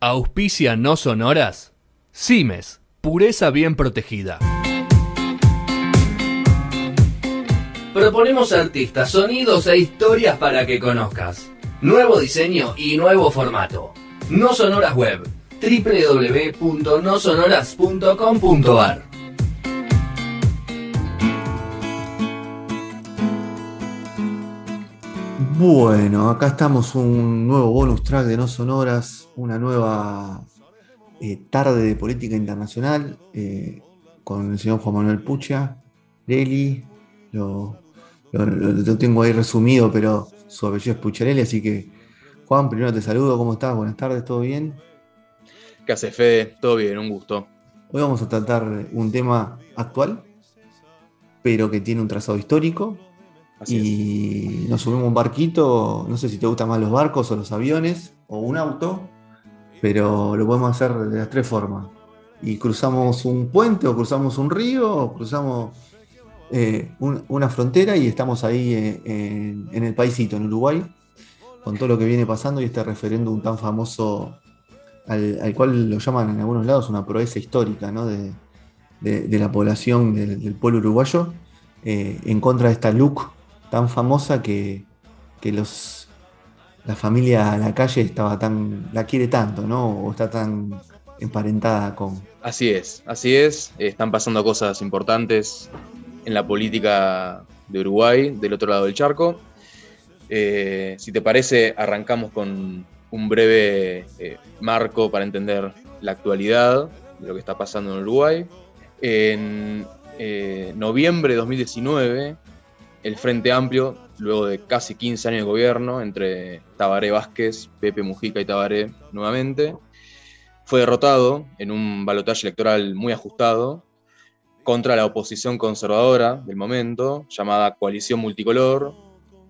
Auspicia no sonoras. Cimes, pureza bien protegida. Proponemos artistas, sonidos e historias para que conozcas. Nuevo diseño y nuevo formato. No Sonoras Web. www.nosonoras.com.ar Bueno, acá estamos un nuevo bonus track de No Sonoras, una nueva eh, tarde de política internacional eh, con el señor Juan Manuel Pucha, Leli, lo, lo, tengo ahí resumido, pero su apellido es Pucharelli, así que Juan, primero te saludo, ¿cómo estás? Buenas tardes, ¿todo bien? ¿Qué hace Fede? Todo bien, un gusto. Hoy vamos a tratar un tema actual, pero que tiene un trazado histórico. Y nos subimos un barquito, no sé si te gustan más los barcos o los aviones o un auto, pero lo podemos hacer de las tres formas. Y cruzamos un puente o cruzamos un río o cruzamos eh, una frontera y estamos ahí eh, en, el paisito, en Uruguay, con todo lo que viene pasando y este referéndum tan famoso al, cual lo llaman en algunos lados una proeza histórica de, la población del, pueblo uruguayo eh, en contra de esta LUC tan famosa que, los, la familia a la calle estaba tan, la quiere tanto, ¿no? O está tan emparentada con. Así es, así es. Están pasando cosas importantes en la política de Uruguay, del otro lado del charco. Eh, si te parece, arrancamos con un breve eh, marco para entender la actualidad de lo que está pasando en Uruguay. En eh, noviembre de 2019, el Frente Amplio, luego de casi 15 años de gobierno entre Tabaré Vázquez, Pepe Mujica y Tabaré nuevamente, fue derrotado en un balotaje electoral muy ajustado contra la oposición conservadora del momento, llamada Coalición Multicolor,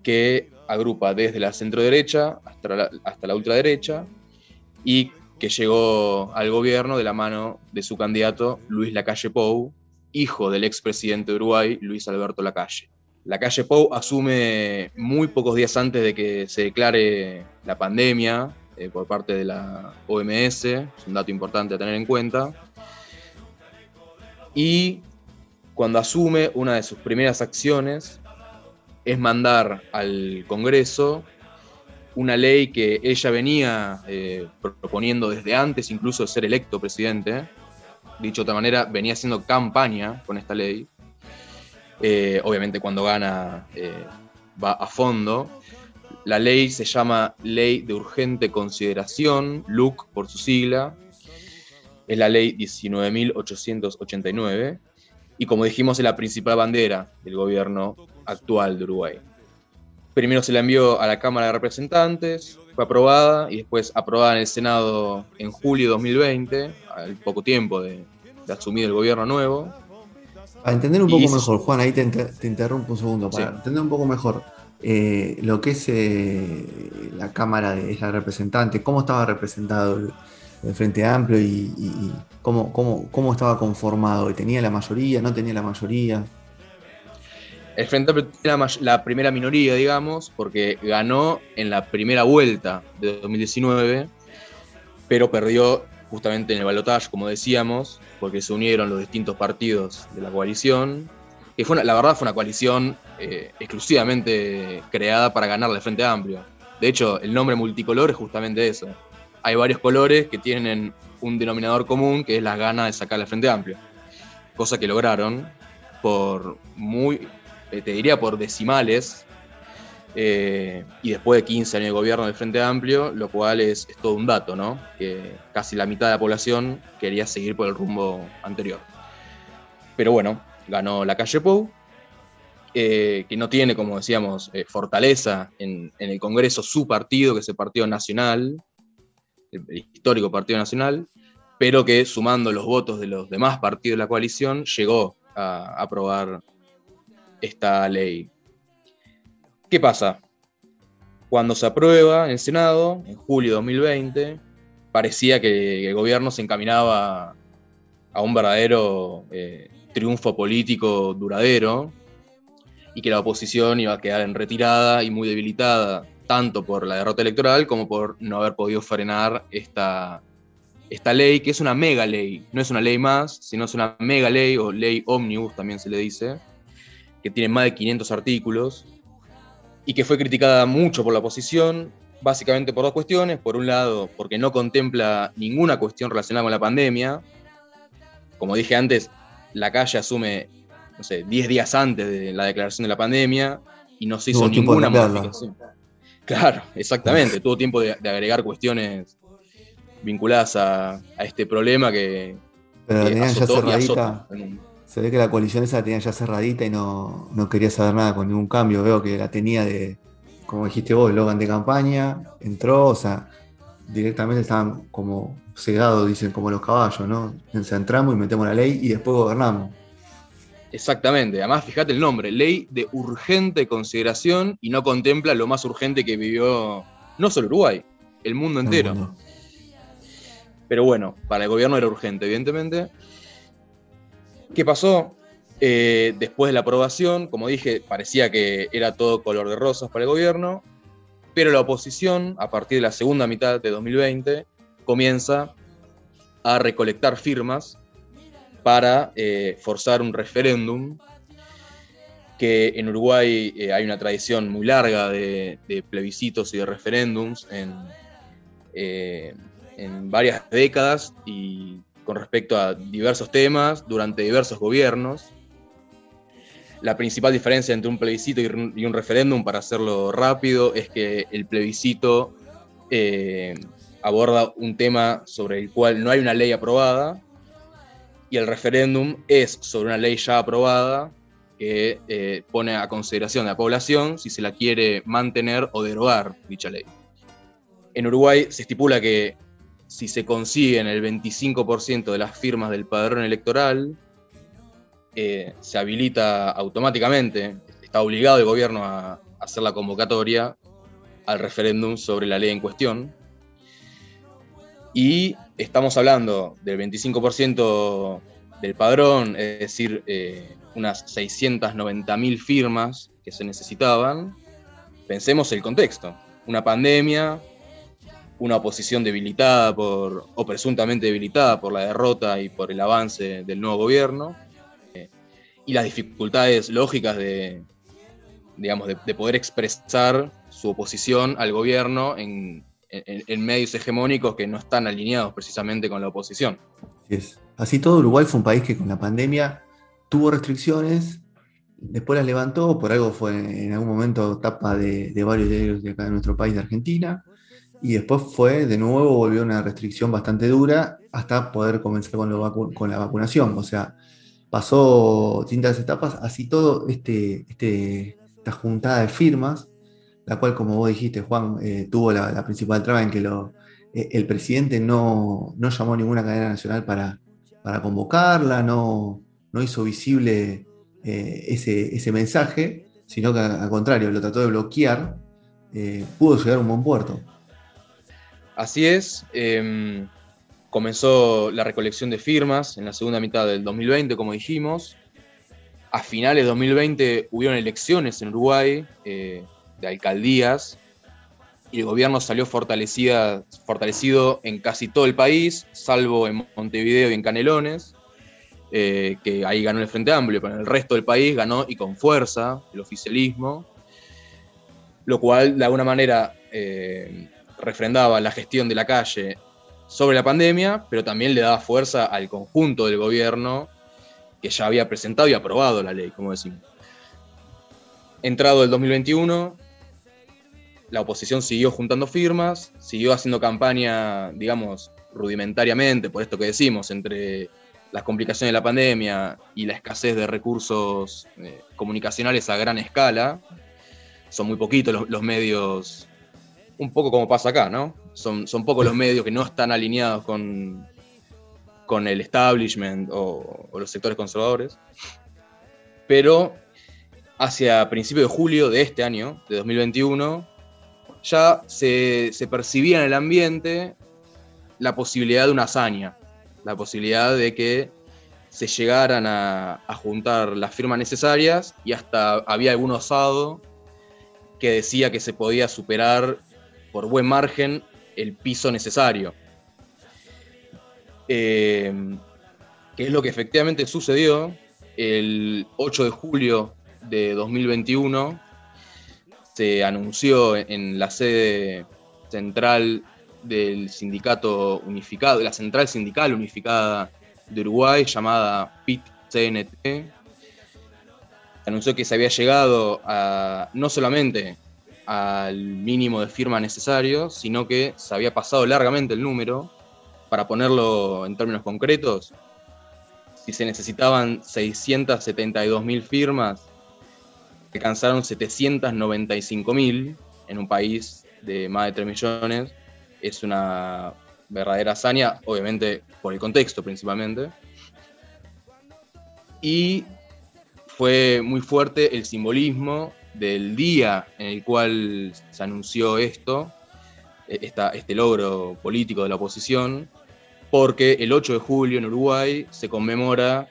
que agrupa desde la centroderecha hasta la, hasta la ultraderecha y que llegó al gobierno de la mano de su candidato Luis Lacalle Pou, hijo del expresidente de Uruguay, Luis Alberto Lacalle. Lacalle Pou asume muy pocos días antes de que se declare la pandemia eh, por parte de la OMS, es un dato importante a tener en cuenta, y cuando asume, una de sus primeras acciones es mandar al Congreso una ley que ella venía eh, proponiendo desde antes incluso de ser electo presidente. Dicho de otra manera, venía haciendo campaña con esta ley. Eh, obviamente cuando gana eh, va a fondo. La ley se llama Ley de Urgente Consideración, LUC por su sigla. Es la ley 19.889 y como dijimos es la principal bandera del gobierno actual de Uruguay. Primero se la envió a la Cámara de Representantes, fue aprobada y después aprobada en el Senado en julio de 2020, al poco tiempo de, asumir el gobierno nuevo. Para entender un poco mejor, Juan, ahí te, interrumpo un segundo, para entender un poco mejor eh, lo que es eh, la Cámara de la Representante, cómo estaba representado el Frente Amplio y, cómo, cómo, estaba conformado. ¿Tenía la mayoría? ¿No tenía la mayoría? El Frente Amplio tenía la, primera minoría, digamos, porque ganó en la primera vuelta de 2019, pero perdió justamente en el balotaje, como decíamos, porque se unieron los distintos partidos de la coalición. Y fue la verdad fue una coalición eh, exclusivamente creada para ganarle al Frente Amplio. De hecho, el nombre multicolor es justamente eso hay varios colores que tienen un denominador común, que es la gana de sacar la Frente Amplio. Cosa que lograron por muy, eh, te diría por decimales, eh, y después de 15 años de gobierno del Frente Amplio, lo cual es, todo un dato, ¿no? Que casi la mitad de la población quería seguir por el rumbo anterior. Pero bueno, ganó la calle Pou, eh, que no tiene, como decíamos, fortaleza en, en, el Congreso su partido, que es el Partido Nacional, el histórico Partido Nacional, pero que sumando los votos de los demás partidos de la coalición llegó a aprobar esta ley. ¿Qué pasa? Cuando se aprueba en el Senado, en julio de 2020, parecía que el gobierno se encaminaba a un verdadero eh, triunfo político duradero y que la oposición iba a quedar en retirada y muy debilitada tanto por la derrota electoral como por no haber podido frenar esta esta ley, que es una mega ley, no es una ley más, sino es una mega ley o ley omnibus también se le dice, que tiene más de 500 artículos y que fue criticada mucho por la oposición, básicamente por dos cuestiones. Por un lado, porque no contempla ninguna cuestión relacionada con la pandemia. Como dije antes, la calle asume, no sé, 10 días antes de la declaración de la pandemia y no se hizo ninguna modificación. Claro, exactamente. Tuvo tiempo de, agregar cuestiones vinculadas a, este problema que. Pero la tenían ya cerradita. Se ve que la coalición esa la tenía ya cerradita y no, no quería saber nada con ningún cambio. Veo que la tenía de, como dijiste vos, Logan de campaña, entró, o sea, directamente estaban como cegados, dicen, como los caballos, ¿no? Encentramos y metemos la ley y después gobernamos. Exactamente, además fíjate el nombre, ley de urgente consideración y no contempla lo más urgente que vivió no solo Uruguay, el mundo entero. Pero bueno, para el gobierno era urgente, evidentemente. ¿Qué pasó? Eh, después de la aprobación, como dije, parecía que era todo color de rosas para el gobierno, pero la oposición, a partir de la segunda mitad de 2020, comienza a recolectar firmas para eh, forzar un referéndum, que en Uruguay eh, hay una tradición muy larga de, plebiscitos y de referéndums en, en varias décadas y con respecto a diversos temas durante diversos gobiernos. La principal diferencia entre un plebiscito y un referéndum, para hacerlo rápido, es que el plebiscito aborda un tema sobre el cual no hay una ley aprobada, y el referéndum es sobre una ley ya aprobada que eh, pone a consideración de la población si se la quiere mantener o derogar dicha ley. En Uruguay se estipula que si se consiguen el 25% de las firmas del padrón electoral, eh, se habilita automáticamente, está obligado el gobierno a hacer la convocatoria al referéndum sobre la ley en cuestión. Y estamos hablando del 25% del padrón, es decir, eh, unas 690.000 firmas que se necesitaban. Pensemos el contexto, una pandemia, una oposición debilitada por, o presuntamente debilitada por la derrota y por el avance del nuevo gobierno, eh, y las dificultades lógicas de, digamos, de poder expresar su oposición al gobierno en, medios hegemónicos que no están alineados precisamente con la oposición. Así todo, Uruguay fue un país que con la pandemia tuvo restricciones, después las levantó, por algo fue en algún momento tapa de, varios diarios de acá de nuestro país, de Argentina, y después fue, de nuevo, volvió una restricción bastante dura hasta poder comenzar con, con la vacunación. O sea, pasó distintas etapas, así todo este, este, esta juntada de firmas la cual, como vos dijiste, Juan, eh, tuvo la, principal traba en que lo, eh, el presidente no, llamó a ninguna cadena nacional para, para convocarla, no, no hizo visible eh, ese, ese, mensaje, sino que al contrario, lo trató de bloquear, pudo llegar a un buen puerto. Así es. Em, comenzó la recolección de firmas en la segunda mitad del 2020, como dijimos. A finales de 2020 hubieron elecciones en Uruguay de alcaldías y el gobierno salió fortalecida, fortalecido en casi todo el país, salvo en Montevideo y en Canelones, eh, que ahí ganó el Frente Amplio, pero en el resto del país ganó y con fuerza el oficialismo, lo cual de alguna manera eh, refrendaba la gestión de la calle sobre la pandemia, pero también le daba fuerza al conjunto del gobierno que ya había presentado y aprobado la ley, como decimos. Entrado el 2021, la oposición siguió juntando firmas, siguió haciendo campaña, digamos, rudimentariamente, por esto que decimos, entre las complicaciones de la pandemia y la escasez de recursos eh, comunicacionales a gran escala. Son muy poquitos los, medios, un poco como pasa acá, ¿no? Son, son pocos los medios que no están alineados con, con el establishment o, o los sectores conservadores. Pero hacia principios de julio de este año, de 2021, ya se, percibía en el ambiente la posibilidad de una hazaña, la posibilidad de que se llegaran a, juntar las firmas necesarias y hasta había algún osado que decía que se podía superar por buen margen el piso necesario. eh, que es lo que efectivamente sucedió el 8 de julio de 2021. Se anunció en la sede central del sindicato unificado, la central sindical unificada de Uruguay llamada PIT-CNT, anunció que se había llegado a, no solamente al mínimo de firma necesario, sino que se había pasado largamente el número. Para ponerlo en términos concretos, si se necesitaban 672.000 firmas, alcanzaron 795.000 en un país de más de 3 millones. Es una verdadera hazaña, obviamente por el contexto principalmente. Y fue muy fuerte el simbolismo del día en el cual se anunció esto, e, este logro político de la oposición, porque el 8 de julio en Uruguay se conmemora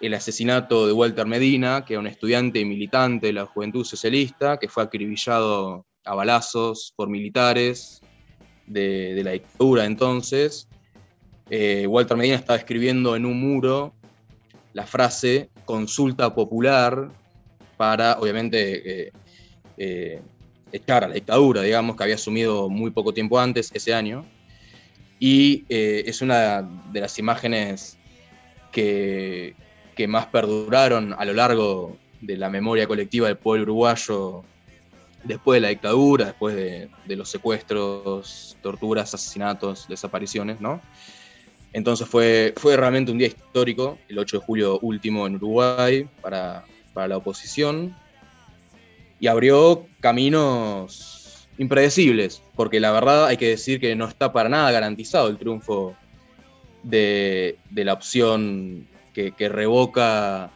el asesinato de Walter Medina, que era un estudiante y militante de la Juventud Socialista, que fue acribillado a balazos por militares de, la dictadura entonces. Eh, Walter Medina estaba escribiendo en un muro la frase consulta popular para, obviamente, eh, eh, echar a la dictadura, digamos, que había asumido muy poco tiempo antes, ese año. Y eh, es una de las imágenes que, que más perduraron a lo largo de la memoria colectiva del pueblo uruguayo después de la dictadura, después de, los secuestros, torturas, asesinatos, desapariciones, ¿no? Entonces fue, fue realmente un día histórico, el 8 de julio último en Uruguay, para, la oposición, y abrió caminos impredecibles, porque la verdad hay que decir que no está para nada garantizado el triunfo de, la opción que, revoca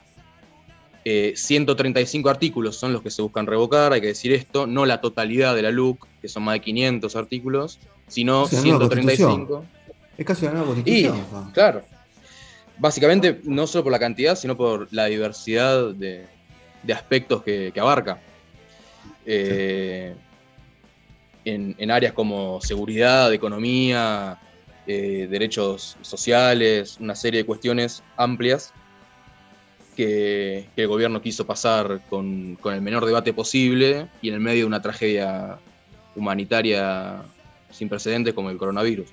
135 eh, artículos son los que se buscan revocar, hay que decir esto, no la totalidad de la LUC, que son más de 500 artículos, sino 135. Es casi una nueva constitución. claro. Básicamente, no solo por la cantidad, sino por la diversidad de, aspectos que, abarca. Eh, en, áreas como seguridad, economía, eh, derechos sociales, una serie de cuestiones amplias que, el gobierno quiso pasar con, con, el menor debate posible y en el medio de una tragedia humanitaria sin precedentes como el coronavirus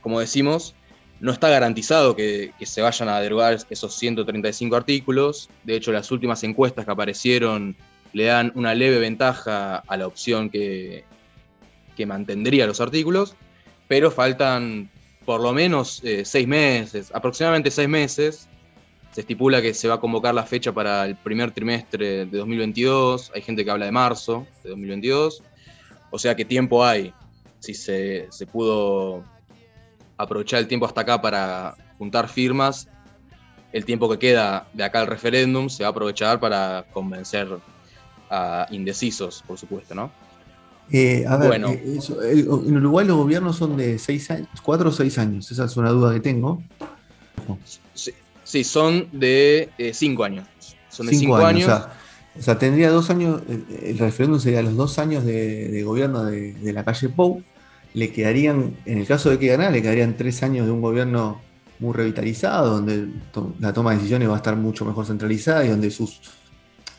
como decimos, no está garantizado que, se vayan a derogar esos 135 artículos. De hecho, las últimas encuestas que aparecieron le dan una leve ventaja a la opción que, que mantendría los artículos, pero faltan por lo menos eh, seis meses, aproximadamente seis meses. Se estipula que se va a convocar la fecha para el primer trimestre de 2022. Hay gente que habla de marzo de 2022. O sea que tiempo hay. Si se, se pudo aprovechar el tiempo hasta acá para juntar firmas, el tiempo que queda de acá al referéndum se va a aprovechar para convencer a indecisos, por supuesto, ¿no? Eh, a ver, bueno. Eh, en Uruguay los gobiernos son de seis años, cuatro o seis años, esa es una duda que tengo. Sí, son de eh, cinco años. Son de cinco, años. O, sea, tendría dos años, el referéndum sería los dos años de, gobierno de, de, la calle Pou le quedarían, en el caso de que ganara, le quedarían tres años de un gobierno muy revitalizado, donde la toma de decisiones va a estar mucho mejor centralizada y donde sus,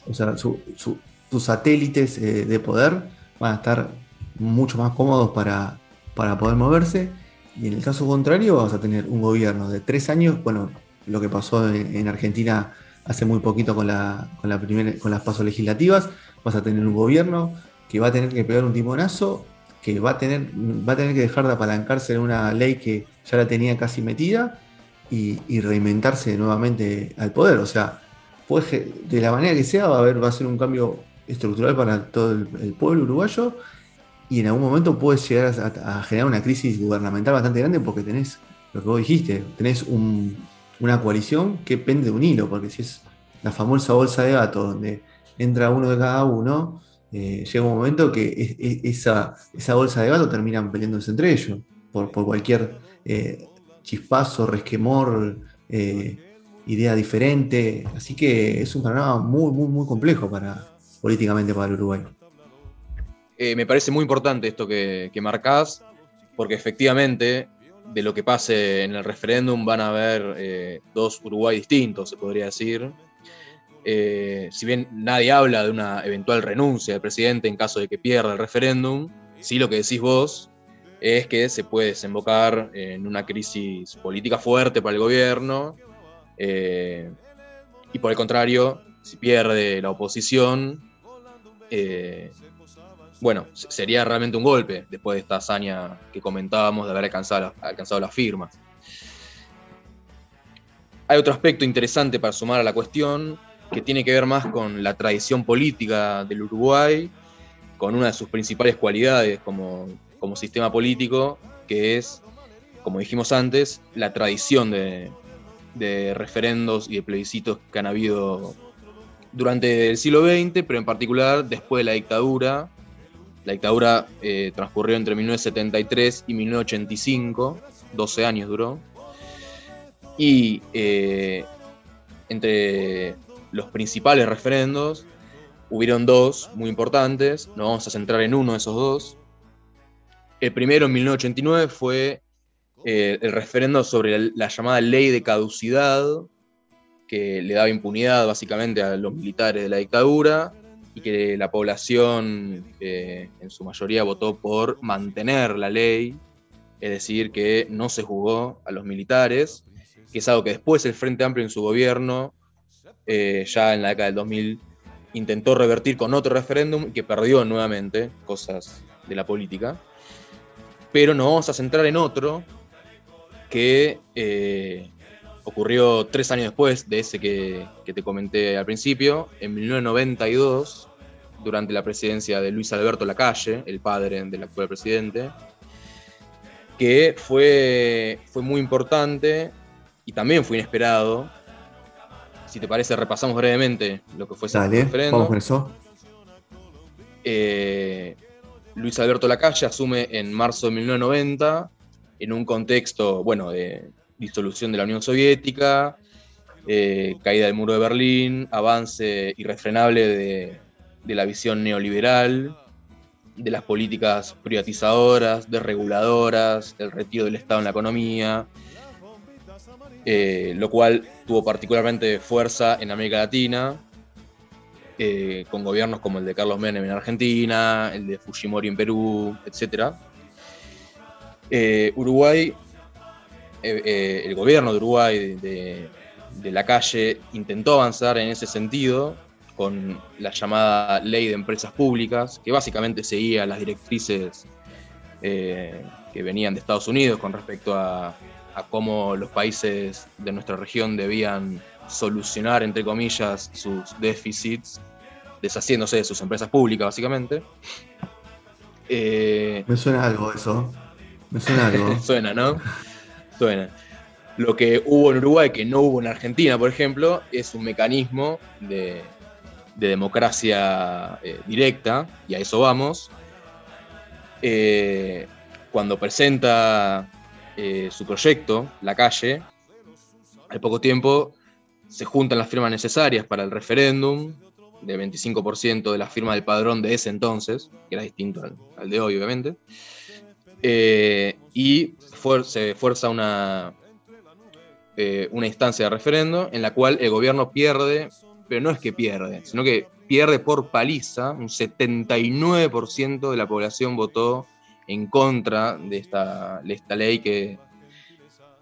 o sea, sus satélites eh, de poder van a estar mucho más cómodos para, para poder moverse. Y en el caso contrario, vas a tener un gobierno de tres años, bueno, lo que pasó en, Argentina hace muy poquito con, la, con, la primera, con las pasos legislativas, vas a tener un gobierno que va a tener que pegar un timonazo que va a tener, va a tener que dejar de apalancarse en una ley que ya la tenía casi metida y, reinventarse nuevamente al poder. O sea, de la manera que sea, va a haber, va a ser un cambio estructural para todo el, pueblo uruguayo y en algún momento puede llegar a, generar una crisis gubernamental bastante grande porque tenés lo que vos dijiste, tenés una coalición que pende de un hilo, porque si es la famosa bolsa de gatos donde entra uno de cada uno, eh, llega un momento que esa, bolsa de gato terminan peleándose entre ellos por, cualquier eh, chispazo, resquemor, eh, idea diferente. Así que es un panorama muy, muy, muy complejo para, políticamente para el Uruguay. me parece muy importante esto que, que marcás, porque efectivamente de lo que pase en el referéndum van a haber dos Uruguay distintos, se podría decir. Eh, si bien nadie habla de una eventual renuncia del presidente en caso de que pierda el referéndum, sí lo que decís vos es que se puede desembocar en una crisis política fuerte para el gobierno. Eh, y por el contrario, si pierde la oposición, bueno, sería realmente un golpe después de esta hazaña que comentábamos de haber alcanzado las firmas. Hay otro aspecto interesante para sumar a la cuestión que tiene que ver más con la tradición política del Uruguay, con una de sus principales cualidades como, como sistema político, que es, como dijimos antes, la tradición de, de referendos y de plebiscitos que han habido durante el siglo XX, pero en particular después de la dictadura, la dictadura eh, transcurrió entre 1973 y 1985, 12 años duró. Y eh, entre los principales referendos hubieron dos muy importantes, nos vamos a centrar en uno de esos dos. El primero en 1989 fue eh, el referendo sobre la llamada ley de caducidad, que le daba impunidad básicamente a los militares de la dictadura y que la población eh, en su mayoría votó por mantener la ley, es decir, que no se jugó a los militares, que es algo que después el Frente Amplio en su gobierno, eh, ya en la década del 2000, intentó revertir con otro referéndum que perdió nuevamente, cosas de la política. Pero nos vamos a centrar en otro que eh, ocurrió tres años después de ese que, te comenté al principio, en 1992, durante la presidencia de Luis Alberto Lacalle, el padre del actual presidente, que fue, fue muy importante y también fue inesperado. Si te parece, repasamos brevemente lo que fue ese. Vamos eso. Eh, Luis Alberto Lacalle asume en marzo de 1990 en un contexto, bueno, de, disolución de la Unión Soviética, eh, caída del muro de Berlín, avance irrefrenable de, la visión neoliberal, de las políticas privatizadoras, desreguladoras, el retiro del Estado en la economía, eh, lo cual tuvo particularmente fuerza en América Latina, eh, con gobiernos como el de Carlos Menem en Argentina, el de Fujimori en Perú, etc. Uruguay eh, eh, el gobierno de Uruguay de, la calle intentó avanzar en ese sentido con la llamada ley de empresas públicas, que básicamente seguía las directrices que venían de Estados Unidos con respecto a, cómo los países de nuestra región debían solucionar, entre comillas, sus déficits, deshaciéndose de sus empresas públicas, básicamente. Me suena algo eso. Me suena algo. suena, ¿no? Lo que hubo en Uruguay, que no hubo en Argentina, por ejemplo, es un mecanismo de, democracia eh, directa, y a eso vamos. Eh, cuando presenta eh, su proyecto, La Calle, al poco tiempo se juntan las firmas necesarias para el referéndum, de 25% de la firma del padrón de ese entonces, que era distinto al de hoy, obviamente. Eh, y se fuerza una, eh, una instancia de referendo en la cual el gobierno pierde, pero no es que pierde, sino que pierde por paliza, un 79% de la población votó en contra de esta, esta ley que,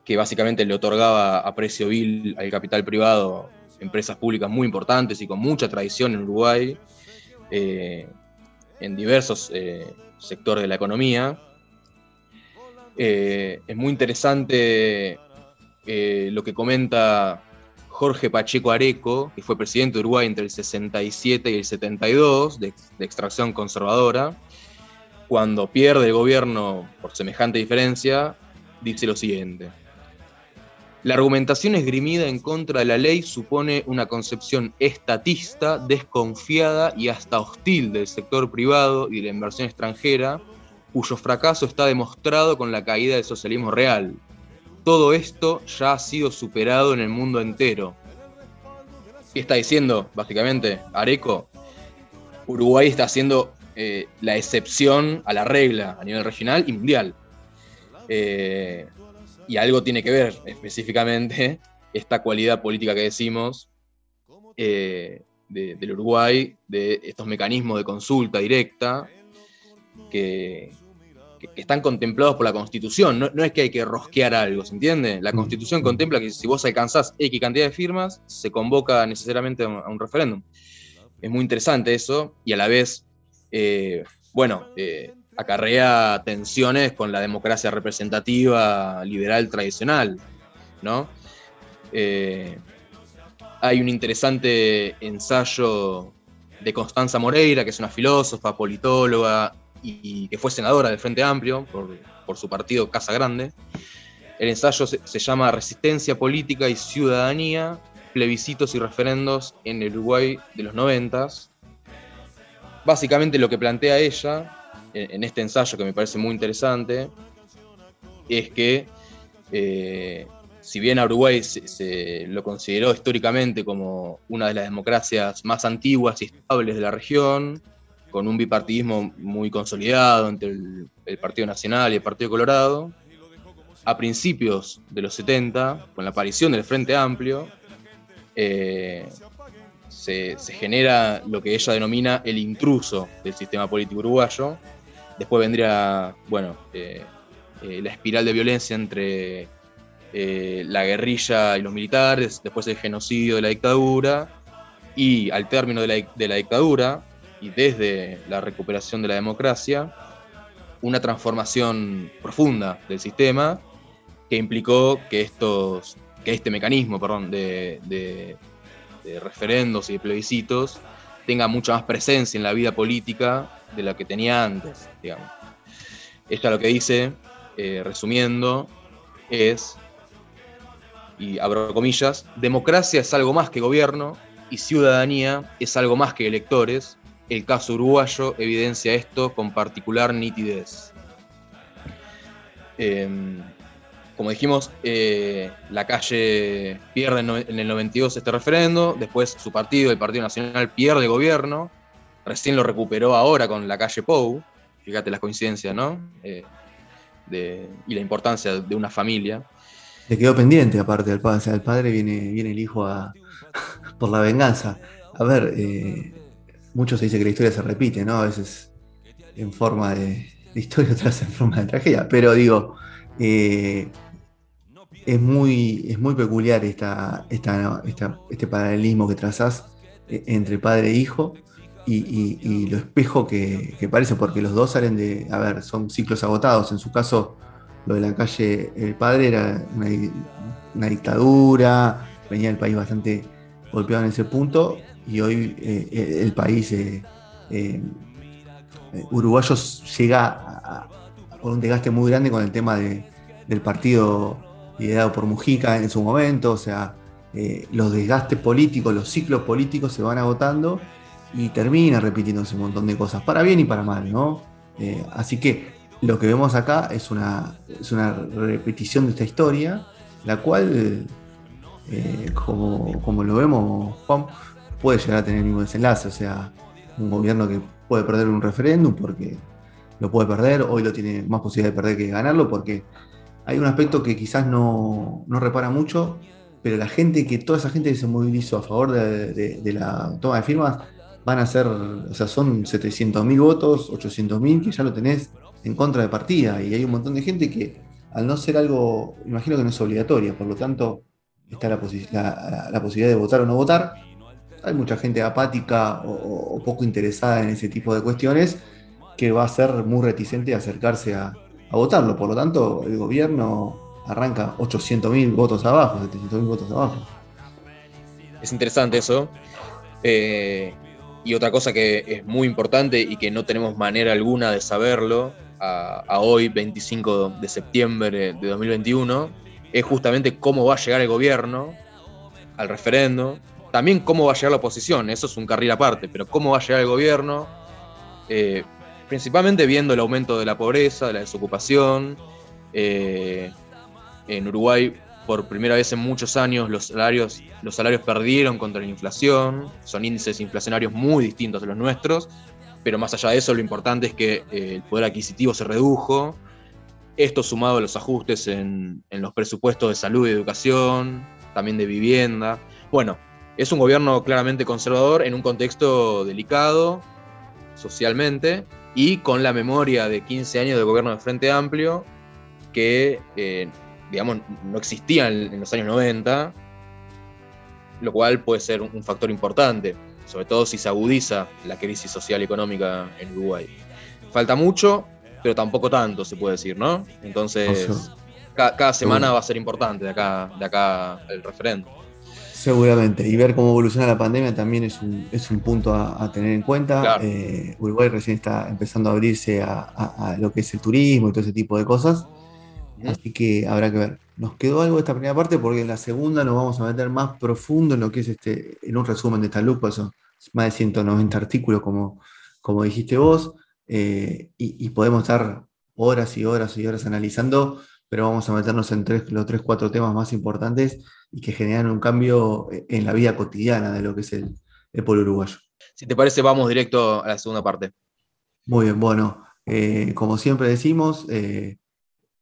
que básicamente le otorgaba a precio vil al capital privado empresas públicas muy importantes y con mucha tradición en Uruguay, eh, en diversos sectores de la economía, eh, es muy interesante eh, lo que comenta Jorge Pacheco Areco, que fue presidente de Uruguay entre el 67 y el 72, de, de extracción conservadora. Cuando pierde el gobierno por semejante diferencia, dice lo siguiente. La argumentación esgrimida en contra de la ley supone una concepción estatista, desconfiada y hasta hostil del sector privado y de la inversión extranjera, cuyo fracaso está demostrado con la caída del socialismo real. Todo esto ya ha sido superado en el mundo entero. ¿Qué está diciendo, básicamente, Areco? Uruguay está haciendo eh, la excepción a la regla a nivel regional y mundial. Eh, y algo tiene que ver específicamente esta cualidad política que decimos eh, del Uruguay, de estos mecanismos de consulta directa que, están contemplados por la Constitución. No, es que hay que rosquear algo, ¿se entiende? La mm. Constitución contempla que si vos alcanzás X cantidad de firmas, se convoca necesariamente a un, referéndum. Es muy interesante eso y a la vez, eh, bueno, eh, acarrea tensiones con la democracia representativa liberal tradicional, ¿no? Eh, hay un interesante ensayo de Constanza Moreira, que es una filósofa, politóloga y, que fue senadora del Frente Amplio por, su partido Casa Grande. El ensayo se, llama Resistencia Política y Ciudadanía, plebiscitos y referendos en el Uruguay de los noventas. Básicamente lo que plantea ella en, este ensayo, que me parece muy interesante, es que eh, si bien a Uruguay se, lo consideró históricamente como una de las democracias más antiguas y estables de la región, con un bipartidismo muy consolidado entre el, Partido Nacional y el Partido Colorado, a principios de los 70, con la aparición del Frente Amplio, eh, se, genera lo que ella denomina el intruso del sistema político uruguayo. Después vendría, bueno, eh, eh, la espiral de violencia entre eh, la guerrilla y los militares, después el genocidio de la dictadura, y al término de la, dictadura, y desde la recuperación de la democracia, una transformación profunda del sistema que implicó que, estos, que este mecanismo perdón, de, de, referendos y de plebiscitos tenga mucha más presencia en la vida política de la que tenía antes, digamos. Esto lo que dice, eh, resumiendo, es y abro comillas, democracia es algo más que gobierno y ciudadanía es algo más que electores. El caso uruguayo evidencia esto con particular nitidez. Em, como dijimos, eh, la calle pierde en el 92 este referendo, después su partido, el Partido Nacional, pierde gobierno, recién lo recuperó ahora con la calle Pou, fíjate las coincidencias, ¿no? Eh, y la importancia de una familia. Le quedó pendiente, aparte del padre. Viene, viene el hijo por la venganza. A ver, eh, mucho se dice que la historia se repite, ¿no? A veces en forma de, historia, otras en forma de tragedia. Pero digo, eh, es, muy, es muy peculiar este paralelismo que trazás eh, entre padre e hijo. Y, lo espejo que, parece, porque los dos salen de, a ver, son ciclos agotados. En su caso, lo de la calle, el padre era una, dictadura, venía el país bastante golpeado en ese punto y hoy eh, el país eh, uruguayo llega con un desgaste muy grande con el tema del partido liderado por Mujica en su momento, o sea, los desgastes políticos, los ciclos políticos se van agotando y termina repitiéndose un montón de cosas, para bien y para mal, ¿no? así que lo que vemos acá es una, es una repetición de esta historia, la cual, eh, como, lo vemos, Juan, puede llegar a tener el mismo desenlace. O sea, un gobierno que puede perder un referéndum porque lo puede perder, hoy lo tiene más posibilidad de perder que ganarlo, porque hay un aspecto que quizás no, repara mucho, pero la gente que, toda esa gente que se movilizó a favor de, la toma de firmas, van a ser, o sea, son 700.000 votos, 800.000, que ya lo tenés en contra de partida y hay un montón de gente que al no ser algo, imagino que no es obligatoria, por lo tanto está la, posibilidad de votar o no votar. Hay mucha gente apática o, poco interesada en ese tipo de cuestiones que va a ser muy reticente a acercarse a, votarlo. Por lo tanto, el gobierno arranca 800.000 votos abajo, 700.000 votos abajo. Es interesante eso. Eh, y otra cosa que es muy importante y que no tenemos manera alguna de saberlo a, hoy, 25 de septiembre de 2021, es justamente cómo va a llegar el gobierno al referendo, también cómo va a llegar la oposición, eso es un carril aparte, pero cómo va a llegar el gobierno, eh, principalmente viendo el aumento de la pobreza, de la desocupación. Eh, en Uruguay, por primera vez en muchos años, los salarios, los salarios perdieron contra la inflación, son índices inflacionarios muy distintos de los nuestros, pero más allá de eso, lo importante es que eh, el poder adquisitivo se redujo Esto sumado a los ajustes en, los presupuestos de salud y educación, también de vivienda. Bueno, es un gobierno claramente conservador en un contexto delicado socialmente y con la memoria de 15 años de gobierno de Frente Amplio que, eh, digamos, no existía en, los años 90, lo cual puede ser un factor importante, sobre todo si se agudiza la crisis social y económica en Uruguay. Falta mucho, pero tampoco tanto, se puede decir, ¿no? Entonces, cada, semana va a ser importante de acá, de acá el referendo. Seguramente, y ver cómo evoluciona la pandemia también es un, es un punto a, tener en cuenta. Eh, Uruguay recién está empezando a abrirse a, lo que es el turismo y todo ese tipo de cosas, así que habrá que ver. Nos quedó algo de esta primera parte porque en la segunda nos vamos a meter más profundo en lo que es este, en un resumen de esta luz, por eso más de 190 artículos como, como dijiste vos. Eh, y, podemos estar horas y horas y horas analizando, pero vamos a meternos en tres, los tres, cuatro temas más importantes y que generan un cambio en la vida cotidiana de lo que es el, el pueblo uruguayo. Si te parece, vamos directo a la segunda parte. Muy bien, bueno, eh, como siempre decimos, eh,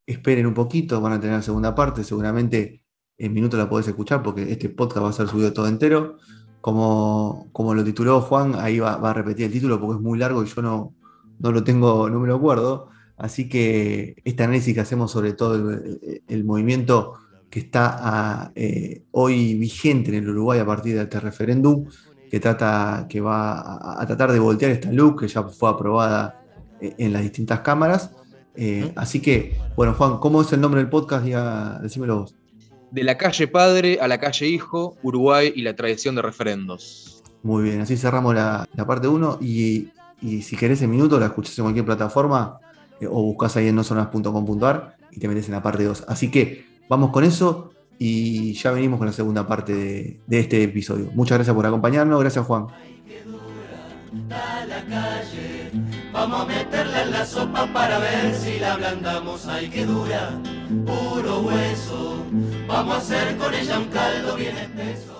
esperen un poquito, van a tener la segunda parte, seguramente en minutos la podés escuchar porque este podcast va a ser subido todo entero. Como, como lo tituló Juan, ahí va, va, a repetir el título porque es muy largo y yo no, no lo tengo, no me lo acuerdo. Así que este análisis que hacemos sobre todo el, movimiento que está eh, hoy vigente en el Uruguay a partir de este referéndum, que trata, que va a, tratar de voltear esta luz que ya fue aprobada eh, en las distintas cámaras. Eh, así que, bueno, Juan, ¿cómo es el nombre del podcast? Ya, decímelo vos. De la calle padre a la calle hijo, Uruguay y la tradición de referendos. Muy bien, así cerramos la, la parte 1 y y si querés en minuto, la escuchás en cualquier plataforma eh, o buscas ahí en nosonas.com.ar y te metes en la parte 2. Así que vamos con eso y ya venimos con la segunda parte de, de este episodio. Muchas gracias por acompañarnos. Gracias, Juan. Vamos a meterla en la sopa para ver si la ablandamos. Ay, que dura, puro hueso. Vamos a hacer con ella un caldo bien espeso.